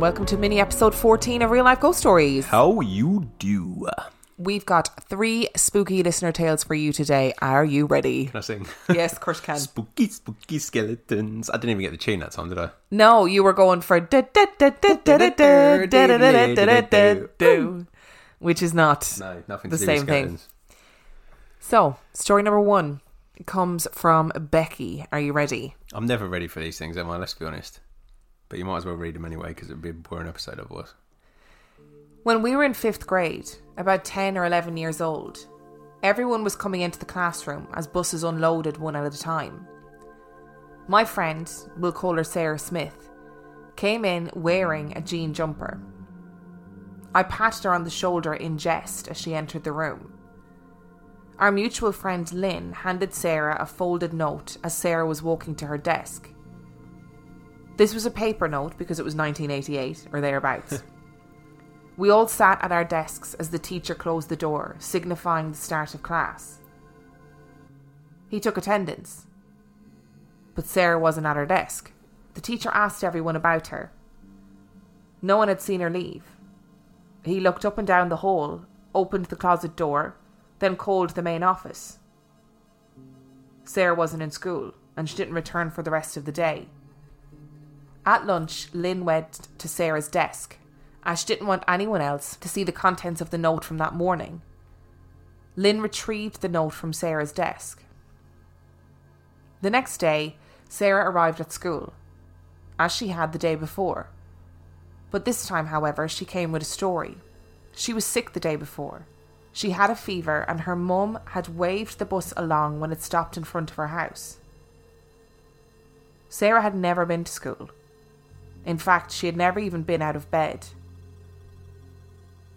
Welcome to mini episode 14 of Real Life Ghost Stories. How you do? We've got three spooky listener tales for you today. Are you ready? Can I sing? Yes, of course can. spooky, spooky skeletons. I didn't even get the chain that time, did I? No, you were going for which is not no, nothing the same thing. So, story number one comes from Becky. Are you ready? I'm never ready for these things, am I? Let's be honest. But you might as well read them anyway because it would be a boring episode otherwise. When we were in fifth grade, about 10 or 11 years old, everyone was coming into the classroom as buses unloaded one at a time. My friend, we'll call her Sarah Smith, came in wearing a jean jumper. I patted her on the shoulder in jest as she entered the room. Our mutual friend Lynn handed Sarah a folded note as Sarah was walking to her desk. This was a paper note because it was 1988 or thereabouts. We all sat at our desks as the teacher closed the door, signifying the start of class. He took attendance. But Sarah wasn't at her desk. The teacher asked everyone about her. No one had seen her leave. He looked up and down the hall, opened the closet door, then called the main office. Sarah wasn't in school, and she didn't return for the rest of the day. At lunch, Lynn went to Sarah's desk, as she didn't want anyone else to see the contents of the note from that morning. Lynn retrieved the note from Sarah's desk. The next day, Sarah arrived at school, as she had the day before. But this time, however, she came with a story. She was sick the day before. She had a fever, and her mum had waved the bus along when it stopped in front of her house. Sarah had never been to school. In fact, she had never even been out of bed.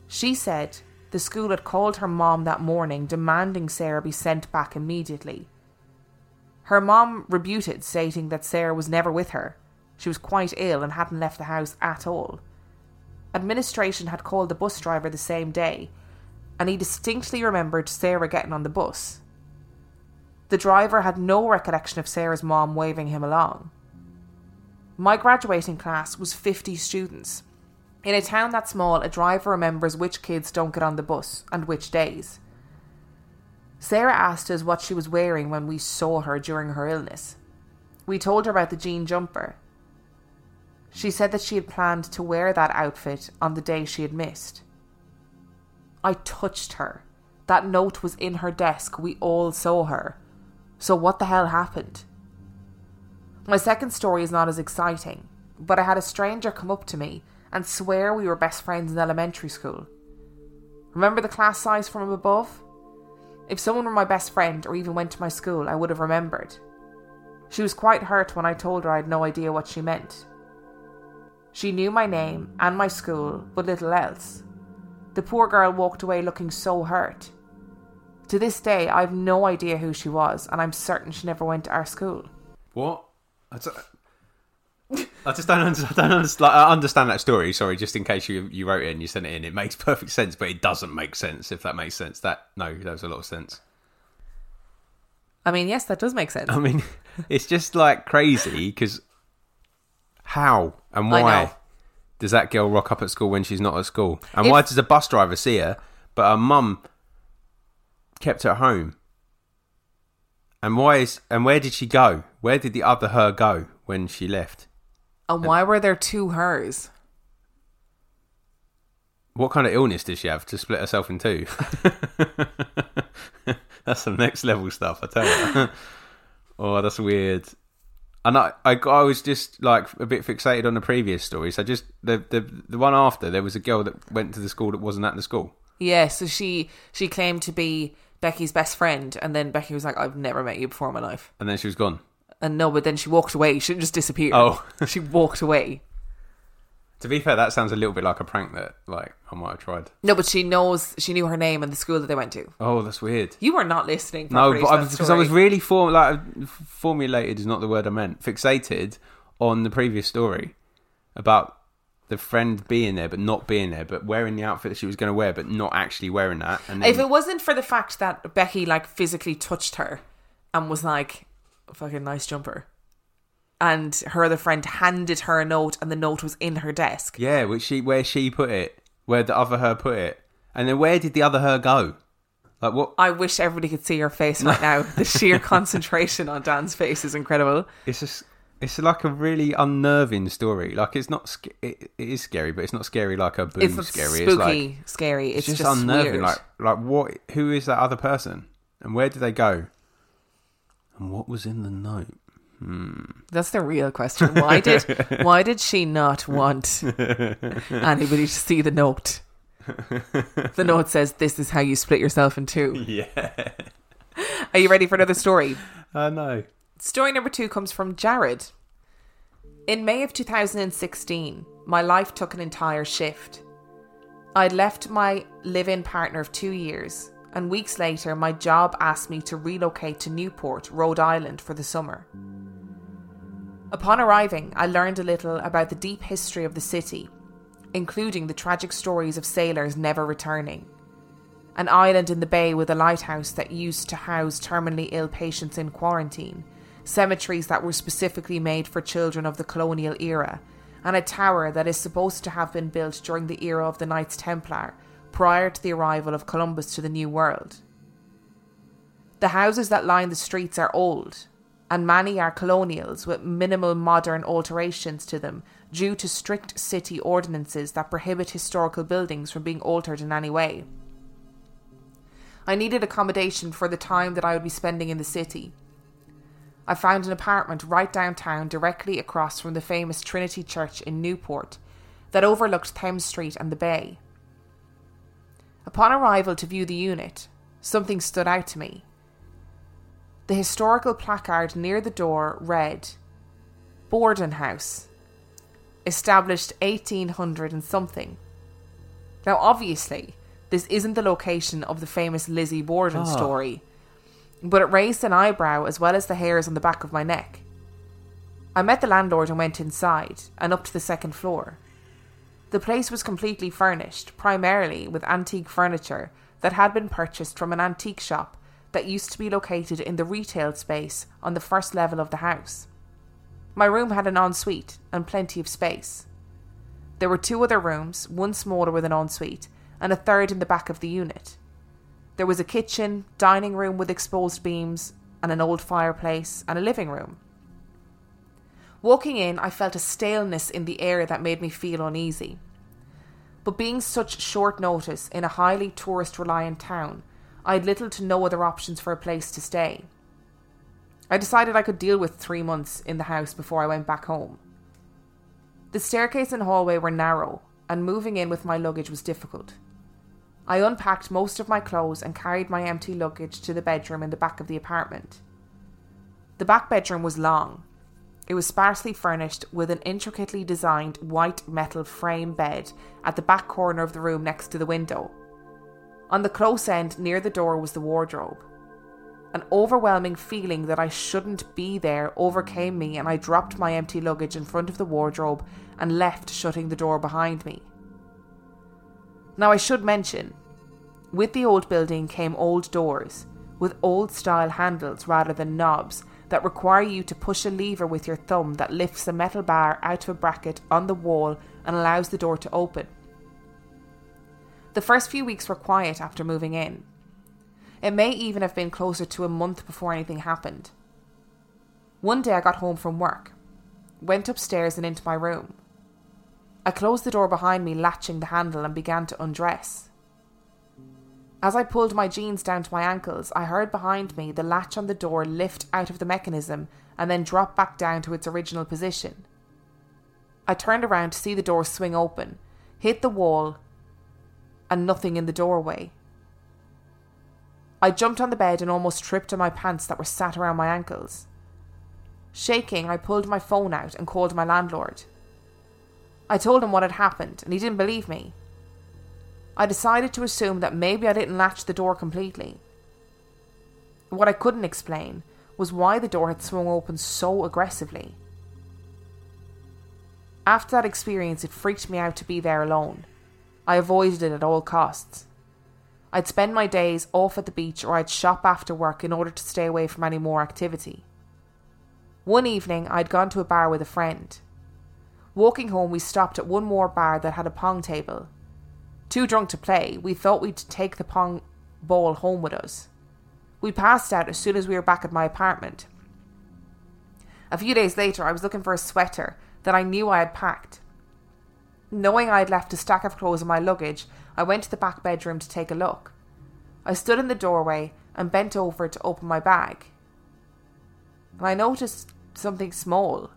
She said the school had called her mom that morning demanding Sarah be sent back immediately. Her mom rebuted, stating that Sarah was never with her. She was quite ill and hadn't left the house at all. Administration had called the bus driver the same day, and he distinctly remembered Sarah getting on the bus. The driver had no recollection of Sarah's mom waving him along. My graduating class was 50 students. In a town that small, a driver remembers which kids don't get on the bus and which days. Sarah asked us what she was wearing when we saw her during her illness. We told her about the jean jumper. She said that she had planned to wear that outfit on the day she had missed. I touched her. That note was in her desk. We all saw her. So, what the hell happened? My second story is not as exciting, but I had a stranger come up to me and swear we were best friends in elementary school. Remember the class size from above? If someone were my best friend or even went to my school, I would have remembered. She was quite hurt when I told her I had no idea what she meant. She knew my name and my school, but little else. The poor girl walked away looking so hurt. To this day, I have no idea who she was, and I'm certain she never went to our school. What? I just, I just don't understand. I, don't understand, like, I understand that story. Sorry, just in case you you wrote it and you sent it in, it makes perfect sense, but it doesn't make sense. If that makes sense, that no, that was a lot of sense. I mean, yes, that does make sense. I mean, it's just like crazy because how and why does that girl rock up at school when she's not at school? And If- why does the bus driver see her, but her mum kept her at home? And why is and where did she go? Where did the other her go when she left? And why were there two hers? What kind of illness did she have to split herself in two? that's some next level stuff, I tell you. oh, that's weird. And I, I, I was just like a bit fixated on the previous story. So just the, the the one after, there was a girl that went to the school that wasn't at the school. Yeah, so she she claimed to be Becky's best friend, and then Becky was like, "I've never met you before in my life." and then she was gone. And no, but then she walked away. She didn't just disappear. Oh. she walked away. To be fair, that sounds a little bit like a prank that like I might have tried. No, but she knows she knew her name and the school that they went to. Oh, that's weird. You were not listening. No, but to I, that because I was really form like formulated is not the word I meant. Fixated on the previous story about the friend being there but not being there, but wearing the outfit that she was going to wear but not actually wearing that. And then, If it wasn't for the fact that Becky like physically touched her and was like, "Fucking nice jumper," and her other friend handed her a note, and the note was in her desk. Yeah, which she where she put it, where the other her put it, and then where did the other her go? Like what? I wish everybody could see her face right now. The sheer concentration on Dan's face is incredible. It's just. It's like a really unnerving story. Like it's not. Sc- it, it is scary, but it's not scary like a boo It's not scary. spooky, it's like scary. It's, it's just, just, unnerving. weird. Like like what? Who is that other person? And where did they go? And what was in the note? That's the real question. Why did why did she not want anybody to see the note? The note says, "This is how you split yourself in two. Yeah. Are you ready for another story? Uh, I know. Story number two comes from Jared. In May of 2016, my life took an entire shift. I'd left my live in partner of two years, and weeks later, my job asked me to relocate to Newport, Rhode Island for the summer. Upon arriving, I learned a little about the deep history of the city, including the tragic stories of sailors never returning. An island in the bay with a lighthouse that used to house terminally ill patients in quarantine, cemeteries that were specifically made for children of the colonial era, and a tower that is supposed to have been built during the era of the Knights Templar, prior to the arrival of Columbus to the New World. The houses that line the streets are old, and many are colonials with minimal modern alterations to them due to strict city ordinances that prohibit historical buildings from being altered in any way. I needed accommodation for the time that I would be spending in the city. I found an apartment right downtown, directly across from the famous Trinity Church in Newport, that overlooked Thames Street and the bay. Upon arrival to view the unit, something stood out to me. The historical placard near the door read Borden House, established 1800 and something. Now, obviously, this isn't the location of the famous Lizzie Borden Oh. story, but it raised an eyebrow as well as the hairs on the back of my neck. I met the landlord and went inside and up to the second floor. The place was completely furnished, primarily with antique furniture that had been purchased from an antique shop that used to be located in the retail space on the first level of the house. My room had an ensuite and plenty of space. There were two other rooms, one smaller with an ensuite, and a third in the back of the unit. There was a kitchen, dining room with exposed beams, and an old fireplace, and a living room. Walking in, I felt a staleness in the air that made me feel uneasy. But being such short notice in a highly tourist reliant town, I had little to no other options for a place to stay. I decided I could deal with three months in the house before I went back home. The staircase and hallway were narrow, and moving in with my luggage was difficult. I unpacked most of my clothes and carried my empty luggage to the bedroom in the back of the apartment. The back bedroom was long. It was sparsely furnished with an intricately designed white metal frame bed at the back corner of the room next to the window. On the close end near the door was the wardrobe. An overwhelming feeling that I shouldn't be there overcame me, and I dropped my empty luggage in front of the wardrobe and left, shutting the door behind me. Now, I should mention, with the old building came old doors, with old style handles rather than knobs, that require you to push a lever with your thumb that lifts a metal bar out of a bracket on the wall and allows the door to open. The first few weeks were quiet after moving in. It may even have been closer to a month before anything happened. One day I got home from work, went upstairs and into my room. I closed the door behind me, latching the handle, and began to undress. As I pulled my jeans down to my ankles, I heard behind me the latch on the door lift out of the mechanism and then drop back down to its original position. I turned around to see the door swing open, hit the wall, and nothing in the doorway. I jumped on the bed and almost tripped on my pants that were sat around my ankles. Shaking, I pulled my phone out and called my landlord. I told him what had happened, and he didn't believe me. I decided to assume that maybe I didn't latch the door completely. What I couldn't explain was why the door had swung open so aggressively. After that experience, it freaked me out to be there alone. I avoided it at all costs. I'd spend my days off at the beach or I'd shop after work in order to stay away from any more activity. One evening, I'd gone to a bar with a friend. Walking home, we stopped at one more bar that had a pong table. Too drunk to play, we thought we'd take the pong ball home with us. We passed out as soon as we were back at my apartment. A few days later, I was looking for a sweater that I knew I had packed. Knowing I had left a stack of clothes in my luggage, I went to the back bedroom to take a look. I stood in the doorway and bent over to open my bag. And I noticed something small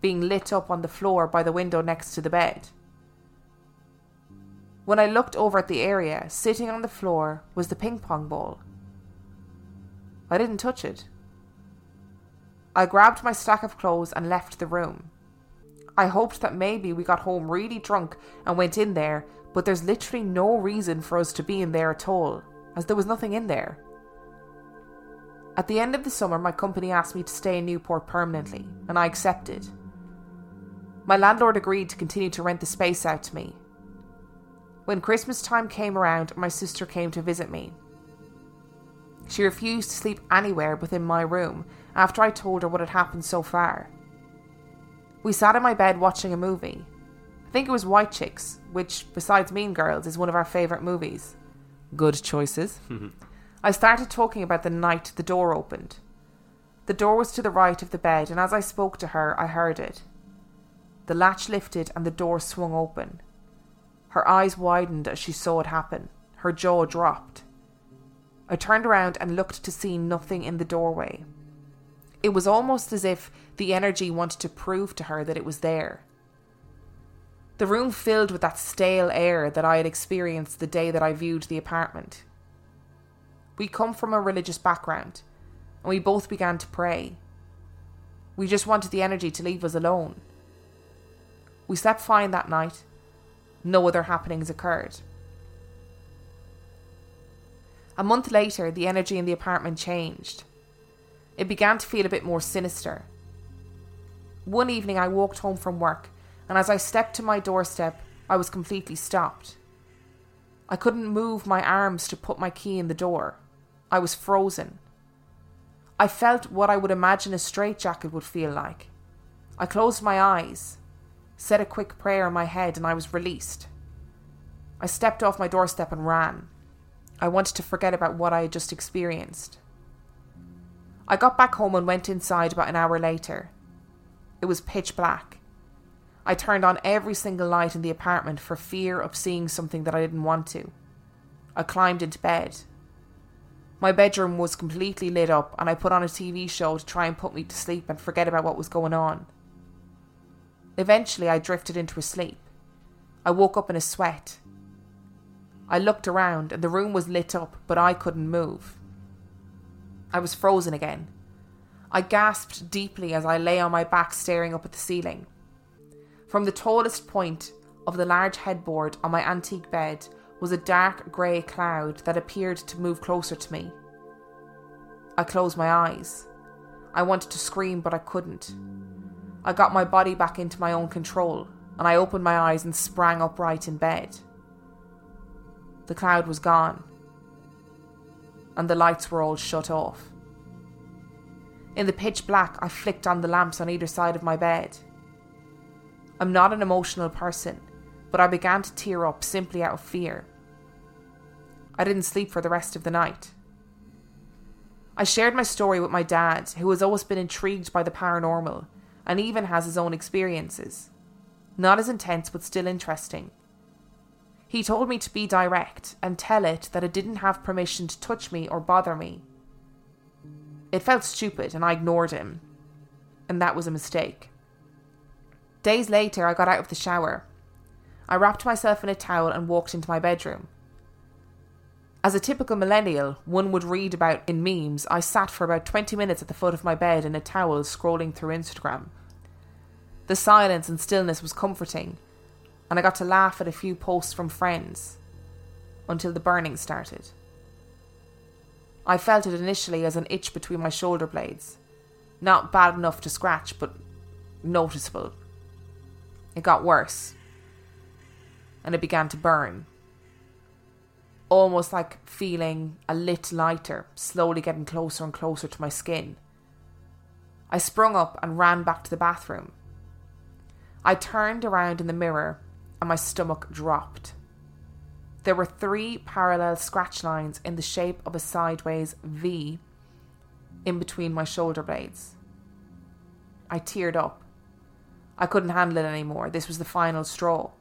being lit up on the floor by the window next to the bed. When I looked over at the area, sitting on the floor was the ping pong ball. I didn't touch it. I grabbed my stack of clothes and left the room. I hoped that maybe we got home really drunk and went in there, but there's literally no reason for us to be in there at all, as there was nothing in there. At the end of the summer, my company asked me to stay in Newport permanently, and I accepted. My landlord agreed to continue to rent the space out to me. When Christmas time came around, my sister came to visit me. She refused to sleep anywhere within my room after I told her what had happened so far. We sat in my bed watching a movie. I think it was White Chicks, which, besides Mean Girls, is one of our favourite movies. Good choices. I started talking about the night the door opened. The door was to the right of the bed, and as I spoke to her, I heard it. The latch lifted and the door swung open. Her eyes widened as she saw it happen. Her jaw dropped. I turned around and looked to see nothing in the doorway. It was almost as if the energy wanted to prove to her that it was there. The room filled with that stale air that I had experienced the day that I viewed the apartment. We come from a religious background, and we both began to pray. We just wanted the energy to leave us alone. We slept fine that night. No other happenings occurred. A month later, the energy in the apartment changed. It began to feel a bit more sinister. One evening, I walked home from work, and as I stepped to my doorstep, I was completely stopped. I couldn't move my arms to put my key in the door. I was frozen. I felt what I would imagine a straitjacket would feel like. I closed my eyes, said a quick prayer in my head, and I was released. I stepped off my doorstep and ran. I wanted to forget about what I had just experienced. I got back home and went inside about an hour later. It was pitch black. I turned on every single light in the apartment for fear of seeing something that I didn't want to. I climbed into bed. My bedroom was completely lit up, and I put on a TV show to try and put me to sleep and forget about what was going on. Eventually, I drifted into a sleep. I woke up in a sweat. I looked around, and the room was lit up, but I couldn't move. I was frozen again. I gasped deeply as I lay on my back staring up at the ceiling. From the tallest point of the large headboard on my antique bed was a dark grey cloud that appeared to move closer to me. I closed my eyes. I wanted to scream, but I couldn't. I got my body back into my own control, and I opened my eyes and sprang upright in bed. The cloud was gone and the lights were all shut off. In the pitch black, I flicked on the lamps on either side of my bed. I'm not an emotional person, but I began to tear up simply out of fear. I didn't sleep for the rest of the night. I shared my story with my dad, who has always been intrigued by the paranormal and even has his own experiences. Not as intense, but still interesting. He told me to be direct and tell it that it didn't have permission to touch me or bother me. It felt stupid and I ignored him, and that was a mistake. Days later, I got out of the shower. I wrapped myself in a towel and walked into my bedroom. As a typical millennial, one would read about in memes, I sat for about 20 minutes at the foot of my bed in a towel scrolling through Instagram. The silence and stillness was comforting, and I got to laugh at a few posts from friends until the burning started. I felt it initially as an itch between my shoulder blades. Not bad enough to scratch, but noticeable. It got worse, and it began to burn. Almost like feeling a lit lighter slowly getting closer and closer to my skin. I sprung up and ran back to the bathroom. I turned around in the mirror and my stomach dropped. There were three parallel scratch lines in the shape of a sideways V in between my shoulder blades. I teared up. I couldn't handle it anymore. This was the final straw.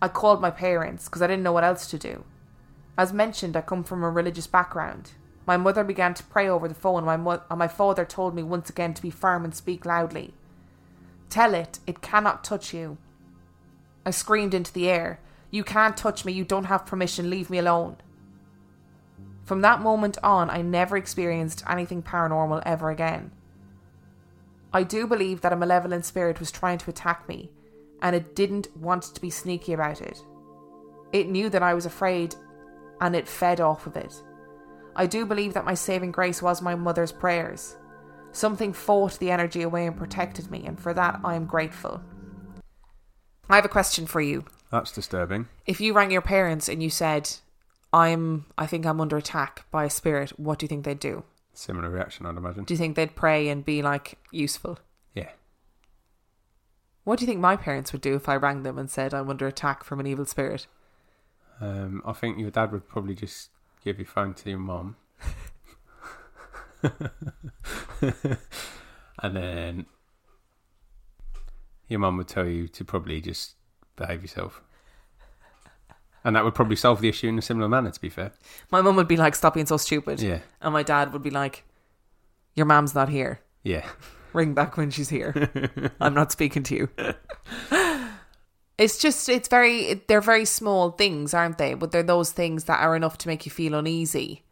I called my parents because I didn't know what else to do. As mentioned, I come from a religious background. My mother began to pray over the phone, and my, mo- and my father told me once again to be firm and speak loudly. Tell it, it cannot touch you. I screamed into the air, You can't touch me, you don't have permission, leave me alone. From that moment on, I never experienced anything paranormal ever again. I do believe that a malevolent spirit was trying to attack me, and it didn't want to be sneaky about it. It knew that I was afraid, and it fed off of it. I do believe that my saving grace was my mother's prayers. Something fought the energy away and protected me, and for that I am grateful. I have a question for you. That's disturbing. If you rang your parents and you said, I'm I think I'm under attack by a spirit, what do you think they'd do? Similar reaction, I'd imagine. Do you think they'd pray and be like useful? Yeah. What do you think my parents would do if I rang them and said I'm under attack from an evil spirit? Um, I think your dad would probably just give your phone to your mum. and then your mum would tell you to probably just behave yourself. And that would probably solve the issue in a similar manner, to be fair. My mum would be like, Stop being so stupid. Yeah. And my dad would be like, Your mom's not here. Yeah. Ring back when she's here. I'm not speaking to you. It's just, it's very, they're very small things, aren't they? But they're those things that are enough to make you feel uneasy.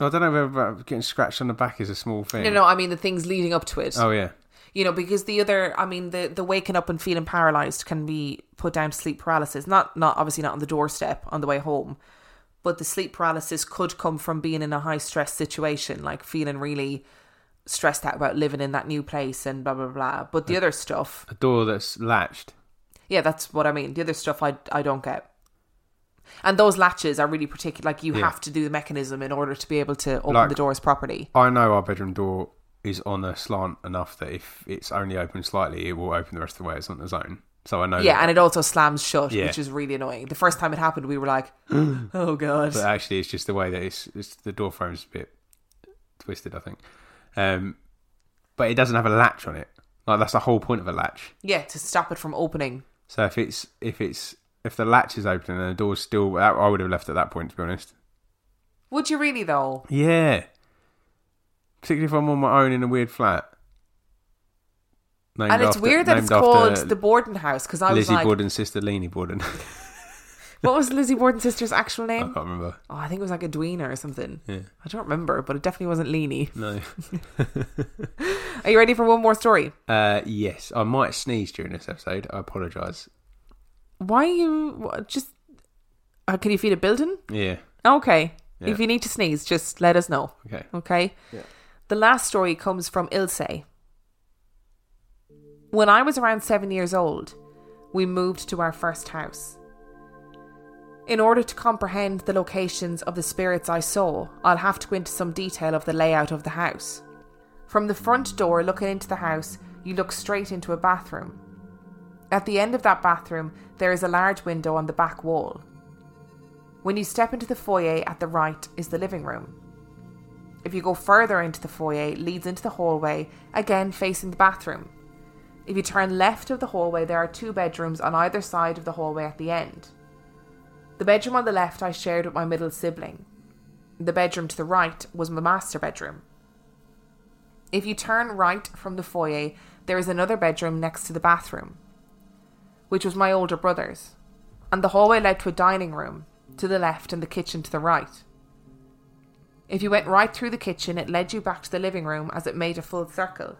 I don't know whether getting scratched on the back is a small thing. No, no, I mean the things leading up to it. Oh, yeah. You know, because the other, I mean, the, the waking up and feeling paralyzed can be put down to sleep paralysis. Not, not obviously not on the doorstep on the way home, but the sleep paralysis could come from being in a high stress situation, like feeling really stressed out about living in that new place and blah blah blah. But the other stuff, A door that's latched. Yeah, that's what I mean. The other stuff, I I don't get. And those latches are really particular. Like you Yeah. have to do the mechanism in order to be able to open Like- the doors properly. I know our bedroom door is on a slant enough that if it's only open slightly, it will open the rest of the way. It's on its own. So I know. Yeah, that. and it also slams shut, Yeah. which is really annoying. The first time it happened, we were like, "Oh god!" but actually, it's just the way that it's, it's the door frame's a bit twisted. I think. Um, but it doesn't have a latch on it. Like that's the whole point of a latch. Yeah, to stop it from opening. So if it's if it's if the latch is open and the door's still, I would have left at that point. To be honest. Would you really though? Yeah. Particularly if I'm on my own in a weird flat. Named and it's after- weird that it's called the Borden House because I was like, Lizzie like, Borden's sister, Leanie Borden. what was Lizzie Borden's sister's actual name? I can't remember. Oh, I think it was like Edwina or something. Yeah. I don't remember, but it definitely wasn't Leanie. No. Are you ready for one more story? Uh, yes, I might sneeze during this episode. I apologise. Why are you what, just? Uh, can you feel a building? Yeah. Okay. Yeah. If you need to sneeze, just let us know. Okay. Okay. Yeah. The last story comes from Ilse. When I was around seven years old, we moved to our first house. In order to comprehend the locations of the spirits I saw, I'll have to go into some detail of the layout of the house. From the front door looking into the house, you look straight into a bathroom. At the end of that bathroom, there is a large window on the back wall. When you step into the foyer at the right is the living room. If you go further into the foyer, leads into the hallway, again facing the bathroom. If you turn left of the hallway, there are two bedrooms on either side of the hallway at the end. The bedroom on the left I shared with my middle sibling. The bedroom to the right was my master bedroom. If you turn right from the foyer, there is another bedroom next to the bathroom, which was my older brother's, and the hallway led to a dining room to the left and the kitchen to the right. If you went right through the kitchen, it led you back to the living room as it made a full circle.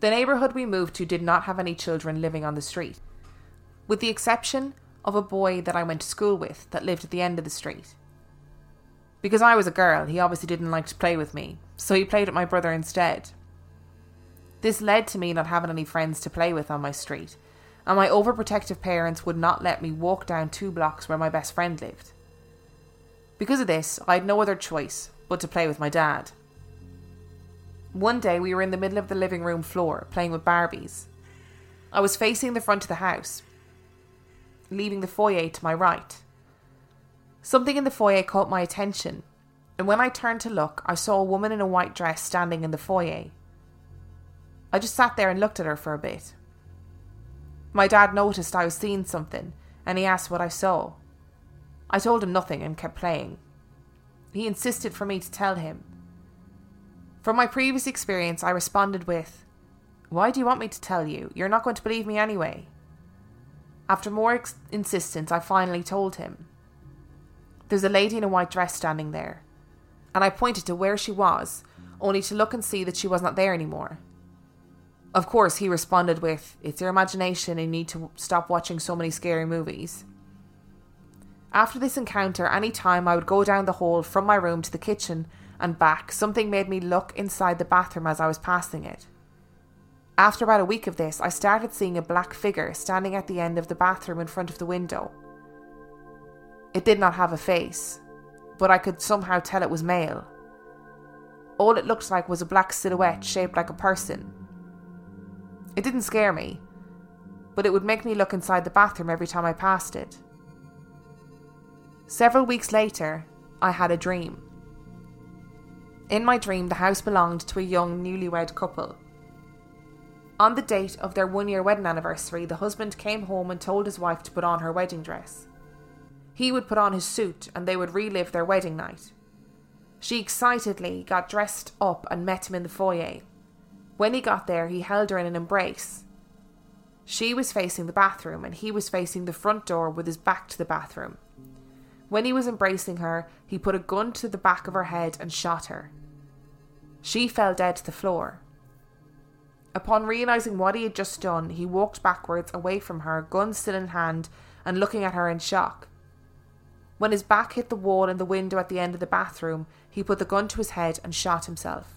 The neighbourhood we moved to did not have any children living on the street, with the exception of a boy that I went to school with that lived at the end of the street. Because I was a girl, he obviously didn't like to play with me, so he played with my brother instead. This led to me not having any friends to play with on my street, and my overprotective parents would not let me walk down two blocks where my best friend lived. Because of this, I had no other choice but to play with my dad. One day we were in the middle of the living room floor playing with Barbies. I was facing the front of the house, leaving the foyer to my right. Something in the foyer caught my attention, and when I turned to look, I saw a woman in a white dress standing in the foyer. I just sat there and looked at her for a bit. My dad noticed I was seeing something, and he asked what I saw. I told him nothing and kept playing. He insisted for me to tell him. From my previous experience, I responded with, Why do you want me to tell you? You're not going to believe me anyway. After more ex- insistence, I finally told him. There's a lady in a white dress standing there, and I pointed to where she was, only to look and see that she was not there anymore. Of course, he responded with, It's your imagination and you need to stop watching so many scary movies. After this encounter, any time I would go down the hall from my room to the kitchen and back, something made me look inside the bathroom as I was passing it. After about a week of this, I started seeing a black figure standing at the end of the bathroom in front of the window. It did not have a face, but I could somehow tell it was male. All it looked like was a black silhouette shaped like a person. It didn't scare me, but it would make me look inside the bathroom every time I passed it. Several weeks later, I had a dream. In my dream, the house belonged to a young newlywed couple. On the date of their one year wedding anniversary, the husband came home and told his wife to put on her wedding dress. He would put on his suit and they would relive their wedding night. She excitedly got dressed up and met him in the foyer. When he got there, he held her in an embrace. She was facing the bathroom and he was facing the front door with his back to the bathroom. When he was embracing her, he put a gun to the back of her head and shot her. She fell dead to the floor. Upon realizing what he had just done, he walked backwards away from her, gun still in hand, and looking at her in shock. When his back hit the wall and the window at the end of the bathroom, he put the gun to his head and shot himself.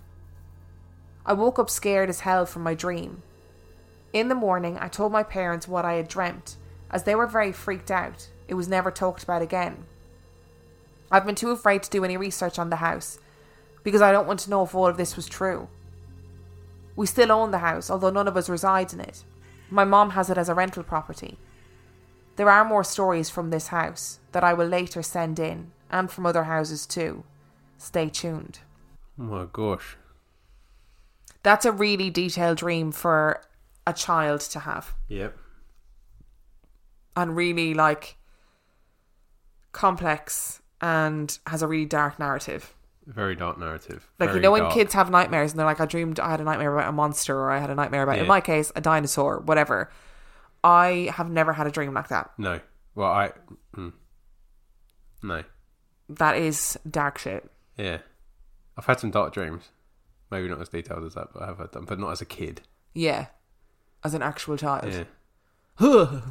I woke up scared as hell from my dream. In the morning, I told my parents what I had dreamt, as they were very freaked out. It was never talked about again. I've been too afraid to do any research on the house because I don't want to know if all of this was true. We still own the house, although none of us resides in it. My mom has it as a rental property. There are more stories from this house that I will later send in, and from other houses too. Stay tuned. Oh my gosh. That's a really detailed dream for a child to have, Yep. and really like complex and has a really dark narrative. Very dark narrative. Like you Very know when dark. kids have nightmares and they're like, I dreamed I had a nightmare about a monster or I had a nightmare about in my case a dinosaur, whatever. I have never had a dream like that. No. Well, I. Mm. No. That is dark shit. Yeah. I've had some dark dreams. Maybe not as detailed as that, but I have had them. But not as a kid. Yeah. As an actual child. Yeah.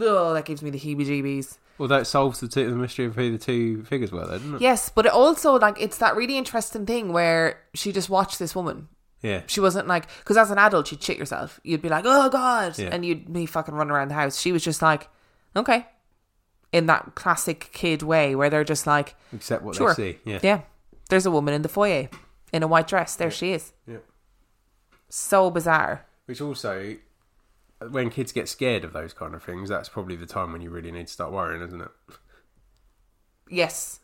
Oh, that gives me the heebie jeebies. Well, that solves the, two, the mystery of who the two figures were, though, doesn't it? Yes, but it also like it's that really interesting thing where she just watched this woman. Yeah. She wasn't like because as an adult you'd shit yourself. You'd be like, "Oh God," Yeah. and you'd be fucking running around the house. She was just like, "Okay," in that classic kid way where they're just like, Except what "Sure, they see. Yeah. yeah." There's a woman in the foyer in a white dress. There she is. Yeah. So bizarre. Which also, when kids get scared of those kind of things, that's probably the time when you really need to start worrying, isn't it? Yes,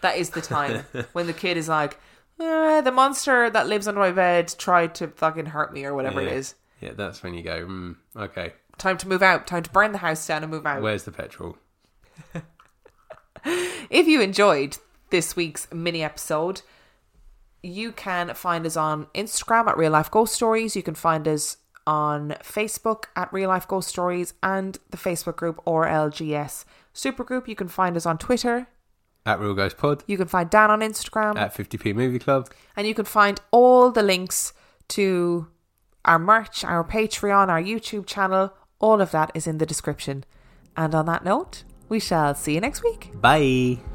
that is the time when the kid is like, eh, "The monster that lives under my bed tried to fucking hurt me or whatever yeah. it is." Yeah, that's when you go, mm, okay, Time to move out. Time to burn the house down and move out. where's the petrol? If you enjoyed this week's mini episode, you can find us on Instagram at Real Life Ghost Stories. You can find us on Facebook at Real Life Ghost Stories and the Facebook group RLGS Supergroup. You can find us on Twitter. At Real Ghost Pod, You can find Dan on Instagram. at 50p Movie Club. and you can find all the links to our merch, our Patreon, our YouTube channel. All of that is in the description. And on that note, we shall see you next week. Bye.